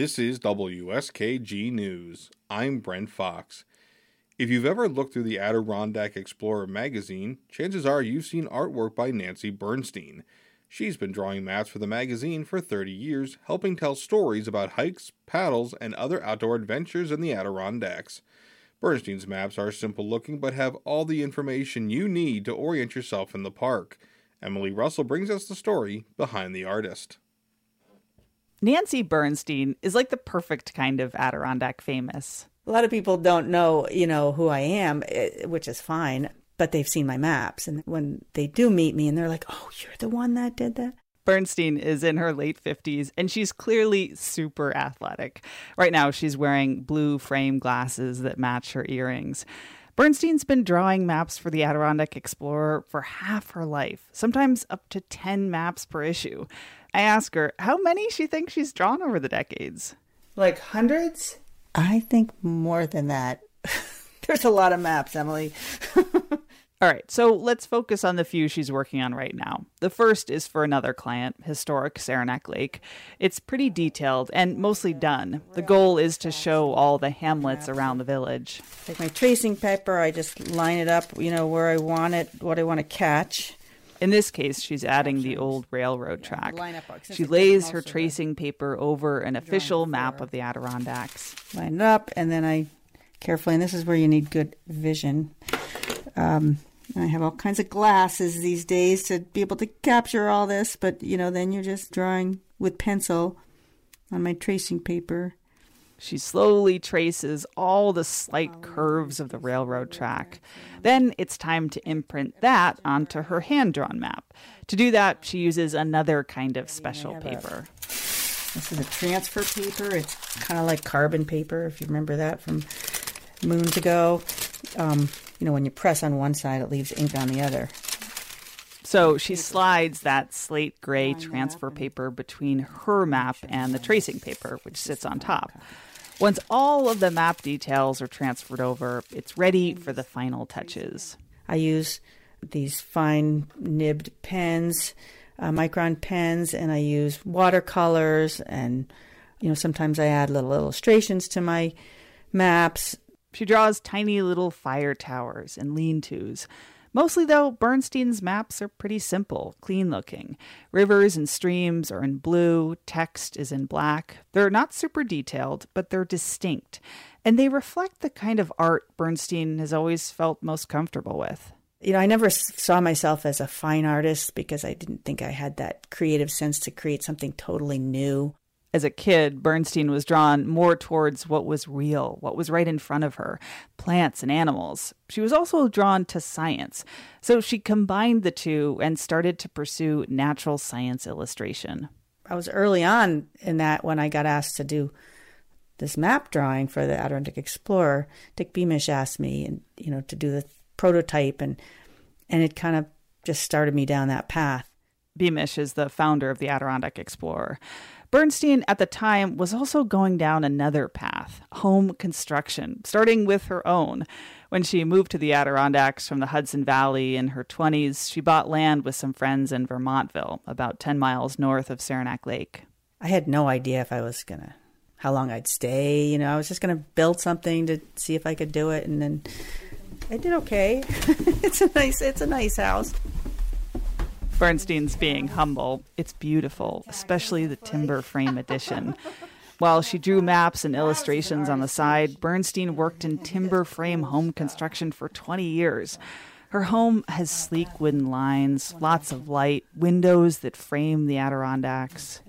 This is WSKG News. I'm Brent Fox. If you've ever looked through the Adirondack Explorer magazine, chances are you've seen artwork by Nancy Bernstein. She's been drawing maps for the magazine for 30 years, helping tell stories about hikes, paddles, and other outdoor adventures in the Adirondacks. Bernstein's maps are simple looking but have all the information you need to orient yourself in the park. Emily Russell brings us the story behind the artist. Nancy Bernstein is like the perfect kind of Adirondack famous. A lot of people don't know, you know, who I am, eh, which is fine, but they've seen my maps. And when they do meet me and they're like, oh, you're the one that did that. Bernstein is in her late 50s and she's clearly super athletic. Right now, she's wearing blue frame glasses that match her earrings. Bernstein's been drawing maps for the Adirondack Explorer for half her life, sometimes up to 10 maps per issue. I ask her how many she thinks she's drawn over the decades. Like hundreds? I think more than that. There's a lot of maps, Emily. All right, so let's focus on the few she's working on right now. The first is for another client, Historic Saranac Lake. It's pretty detailed and mostly done. The goal is to show all the hamlets around the village. Take my tracing paper, I just line it up, you know, where I want it, what I want to catch. In this case, she's adding the old railroad track. She lays her tracing paper over an official map of the Adirondacks. Line it up, and then I carefully, and this is where you need good vision. Um, I have all kinds of glasses these days to be able to capture all this, but you know, then you're just drawing with pencil on my tracing paper. She slowly traces all the slight curves of the railroad track. Then it's time to imprint that onto her hand drawn map. To do that, she uses another kind of special paper. This is a transfer paper. It's kind of like carbon paper, if you remember that from moons ago. Um, you know, when you press on one side, it leaves ink on the other. So she slides that slate gray transfer paper between her map and the tracing paper, which sits on top. Once all of the map details are transferred over, it's ready for the final touches. I use these fine nibbed pens, uh, micron pens, and I use watercolors, and you know sometimes I add little illustrations to my maps. She draws tiny little fire towers and lean tos. Mostly, though, Bernstein's maps are pretty simple, clean looking. Rivers and streams are in blue, text is in black. They're not super detailed, but they're distinct, and they reflect the kind of art Bernstein has always felt most comfortable with. You know, I never saw myself as a fine artist because I didn't think I had that creative sense to create something totally new as a kid, Bernstein was drawn more towards what was real, what was right in front of her plants and animals. She was also drawn to science. So she combined the two and started to pursue natural science illustration. I was early on in that when I got asked to do this map drawing for the Adirondack Explorer. Dick Beamish asked me, and you know, to do the prototype, and and it kind of just started me down that path. Beamish is the founder of the Adirondack Explorer. Bernstein at the time was also going down another path home construction, starting with her own. When she moved to the Adirondacks from the Hudson Valley in her 20s, she bought land with some friends in Vermontville, about 10 miles north of Saranac Lake. I had no idea if I was going to, how long I'd stay. You know, I was just going to build something to see if I could do it. And then I did okay. it's a nice, it's a nice house. Bernstein's being humble. It's beautiful, especially the timber frame edition. While she drew maps and illustrations on the side, Bernstein worked in timber frame home construction for 20 years. Her home has sleek wooden lines, lots of light, windows that frame the Adirondacks.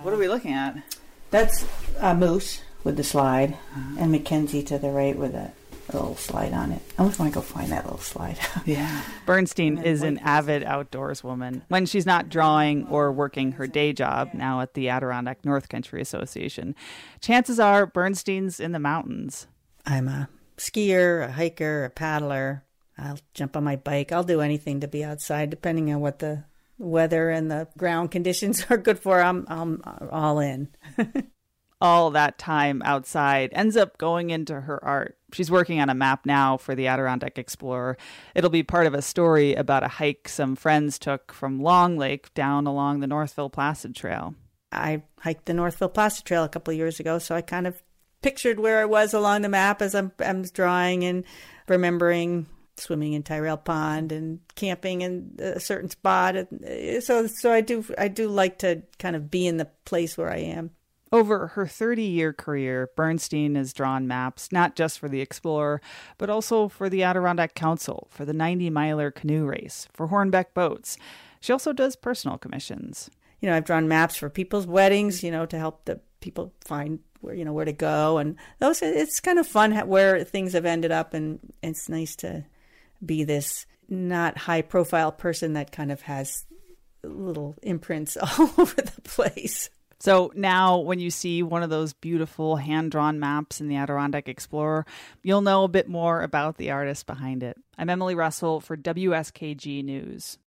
What are we looking at? That's a moose with the slide, and Mackenzie to the right with a a little slide on it. I almost want to go find that little slide. yeah. Bernstein is an avid outdoors woman. When she's not drawing or working her day job, now at the Adirondack North Country Association, chances are Bernstein's in the mountains. I'm a skier, a hiker, a paddler. I'll jump on my bike. I'll do anything to be outside, depending on what the weather and the ground conditions are good for. I'm, I'm all in. all that time outside ends up going into her art. She's working on a map now for the Adirondack Explorer. It'll be part of a story about a hike some friends took from Long Lake down along the Northville Placid Trail. I hiked the Northville Placid Trail a couple years ago, so I kind of pictured where I was along the map as I'm, I'm drawing and remembering swimming in Tirrell Pond and camping in a certain spot. Uh, so, so I do, I do like to kind of be in the place where I am. Over her 30 year career, Bernstein has drawn maps not just for the Explorer, but also for the Adirondack Council, for the 90 miler canoe race, for Hornbeck Boats. She also does personal commissions. You know, I've drawn maps for people's weddings, you know, to help the people find where you know where to go and those it's kind of fun where things have ended up and it's nice to be this not high profile person that kind of has little imprints all over the place so now, when you see one of those beautiful hand drawn maps in the Adirondack Explorer, you'll know a bit more about the artist behind it. I'm Emily Russell for WSKG News.